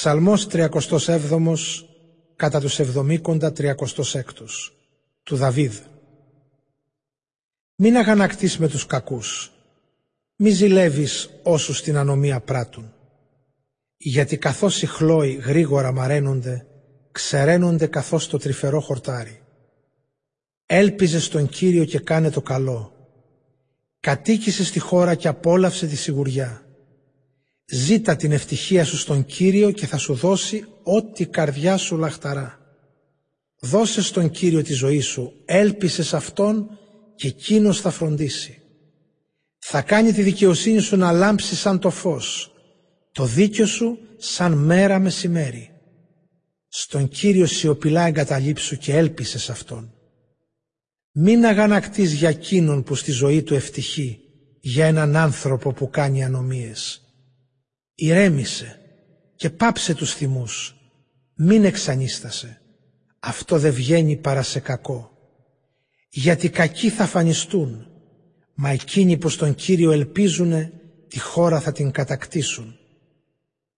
Ψαλμός 37 κατά τους 70 36 του Δαβίδ. Μην αγανακτείς με τους κακούς, μη ζηλεύεις όσους την ανομία πράττουν. Γιατί καθώς οι χλώοι γρήγορα μαραίνονται, ξεραίνονται καθώς το τρυφερό χορτάρι. Έλπιζε στον Κύριο και κάνε το καλό. Κατοίκησε στη χώρα και απόλαυσε τη σιγουριά. Ζήτα την ευτυχία σου στον Κύριο και θα σου δώσει ό,τι καρδιά σου λαχταρά. Δώσε στον Κύριο τη ζωή σου, έλπισε σε Αυτόν και εκείνος θα φροντίσει. Θα κάνει τη δικαιοσύνη σου να λάμψει σαν το φως, το δίκιο σου σαν μέρα μεσημέρι. Στον Κύριο σιωπηλά εγκαταλείψου και έλπισε σε Αυτόν. Μην αγανακτείς για εκείνον που στη ζωή του ευτυχεί, για έναν άνθρωπο που κάνει ανομίες. Ηρέμησε και πάψε τους θυμούς. Μην εξανίστασε. Αυτό δεν βγαίνει παρά σε κακό. Γιατί κακοί θα φανιστούν, μα εκείνοι που στον Κύριο ελπίζουνε τη χώρα θα την κατακτήσουν.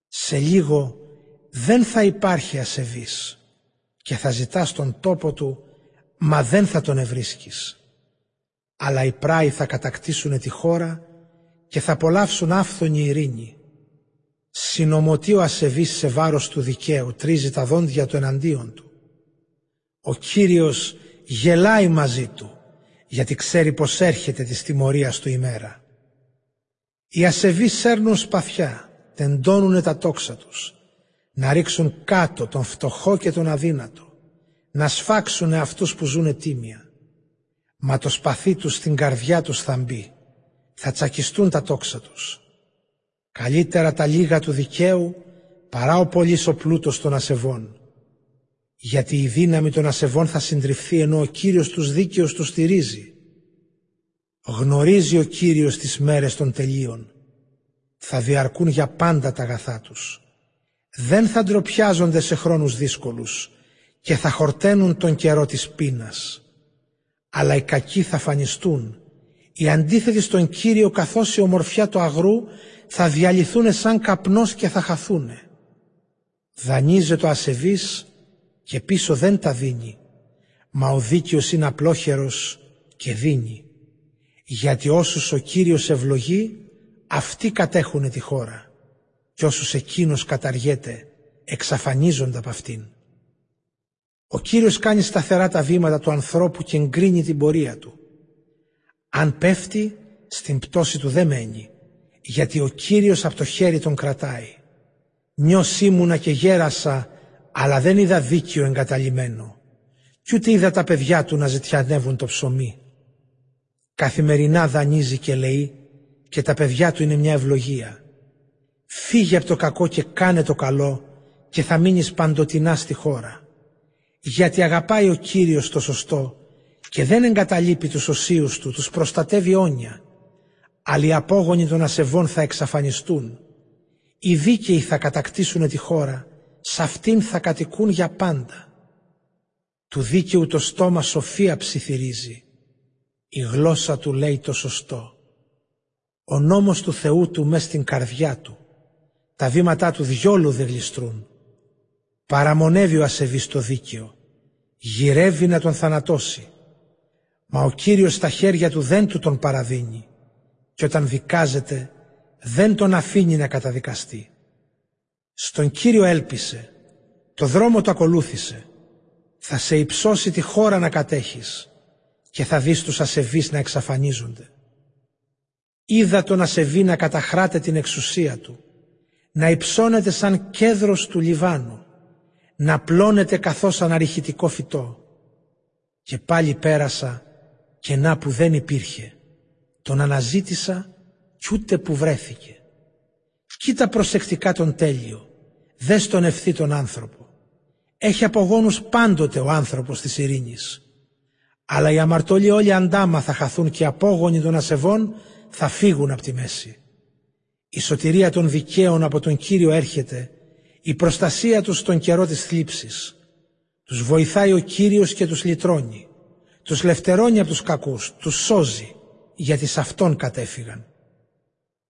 Σε λίγο δεν θα υπάρχει ασεβής και θα ζητάς τον τόπο του, μα δεν θα τον ευρίσκεις. Αλλά οι πράοι θα κατακτήσουν τη χώρα και θα απολαύσουν άφθονη ειρήνη. Συνομωτεί ο ασεβής σε βάρος του δικαίου, τρίζει τα δόντια του εναντίον του. Ο Κύριος γελάει μαζί του, γιατί ξέρει πως έρχεται της τιμωρίας του ημέρα. Οι ασεβείς σέρνουν σπαθιά, τεντώνουνε τα τόξα τους, να ρίξουν κάτω τον φτωχό και τον αδύνατο, να σφάξουν αυτούς που ζουν τίμια. Μα το σπαθί τους στην καρδιά τους θα μπει, θα τσακιστούν τα τόξα τους. Καλύτερα τα λίγα του δικαίου παρά ο πολύς ο πλούτος των ασεβών. Γιατί η δύναμη των ασεβών θα συντριφθεί ενώ ο Κύριος τους δίκαιος τους στηρίζει. Γνωρίζει ο Κύριος τις μέρες των τελείων. Θα διαρκούν για πάντα τα αγαθά τους. Δεν θα ντροπιάζονται σε χρόνους δύσκολους και θα χορταίνουν τον καιρό της πείνας. Αλλά οι κακοί θα φανιστούν, οι αντίθετοι στον Κύριο καθώς η ομορφιά του αγρού θα διαλυθούν σαν καπνός και θα χαθούνε. Δανείζε το ασεβής και πίσω δεν τα δίνει, μα ο δίκαιος είναι απλόχερος και δίνει. Γιατί όσους ο Κύριος ευλογεί, αυτοί κατέχουν τη χώρα και όσους εκείνος καταργέται, εξαφανίζονται από αυτήν. Ο Κύριος κάνει σταθερά τα βήματα του ανθρώπου και εγκρίνει την πορεία του. Αν πέφτει, στην πτώση του δεν μένει, γιατί ο Κύριος από το χέρι τον κρατάει. Νιώσ' και γέρασα, αλλά δεν είδα δίκαιο εγκαταλειμμένο, κι ούτε είδα τα παιδιά του να ζητιανεύουν το ψωμί. Καθημερινά δανείζει και λέει, και τα παιδιά του είναι μια ευλογία. Φύγε από το κακό και κάνε το καλό και θα μείνεις παντοτινά στη χώρα. Γιατί αγαπάει ο Κύριος το σωστό και δεν εγκαταλείπει τους οσίους του, τους προστατεύει όνια αλλά οι απόγονοι των ασεβών θα εξαφανιστούν. Οι δίκαιοι θα κατακτήσουν τη χώρα, σ' αυτήν θα κατοικούν για πάντα. Του δίκαιου το στόμα σοφία ψιθυρίζει, η γλώσσα του λέει το σωστό. Ο νόμος του Θεού του μες στην καρδιά του, τα βήματά του διόλου δεν γλιστρούν. Παραμονεύει ο ασεβής το δίκαιο, γυρεύει να τον θανατώσει. Μα ο Κύριος στα χέρια του δεν του τον παραδίνει και όταν δικάζεται δεν τον αφήνει να καταδικαστεί. Στον Κύριο έλπισε, το δρόμο το ακολούθησε, θα σε υψώσει τη χώρα να κατέχεις και θα δεις τους ασεβείς να εξαφανίζονται. Είδα τον ασεβή να καταχράτε την εξουσία του, να υψώνεται σαν κέδρος του Λιβάνου, να πλώνεται καθώς αναρριχητικό φυτό. Και πάλι πέρασα και να που δεν υπήρχε. Τον αναζήτησα κι ούτε που βρέθηκε. Κοίτα προσεκτικά τον τέλειο. Δες τον ευθύ τον άνθρωπο. Έχει απογόνους πάντοτε ο άνθρωπος της ειρήνης. Αλλά οι αμαρτωλοί όλοι αντάμα θα χαθούν και οι απόγονοι των ασεβών θα φύγουν από τη μέση. Η σωτηρία των δικαίων από τον Κύριο έρχεται, η προστασία τους στον καιρό της θλίψης. Τους βοηθάει ο Κύριος και τους λυτρώνει. Τους λευτερώνει από τους κακούς, τους σώζει γιατί σε αυτόν κατέφυγαν.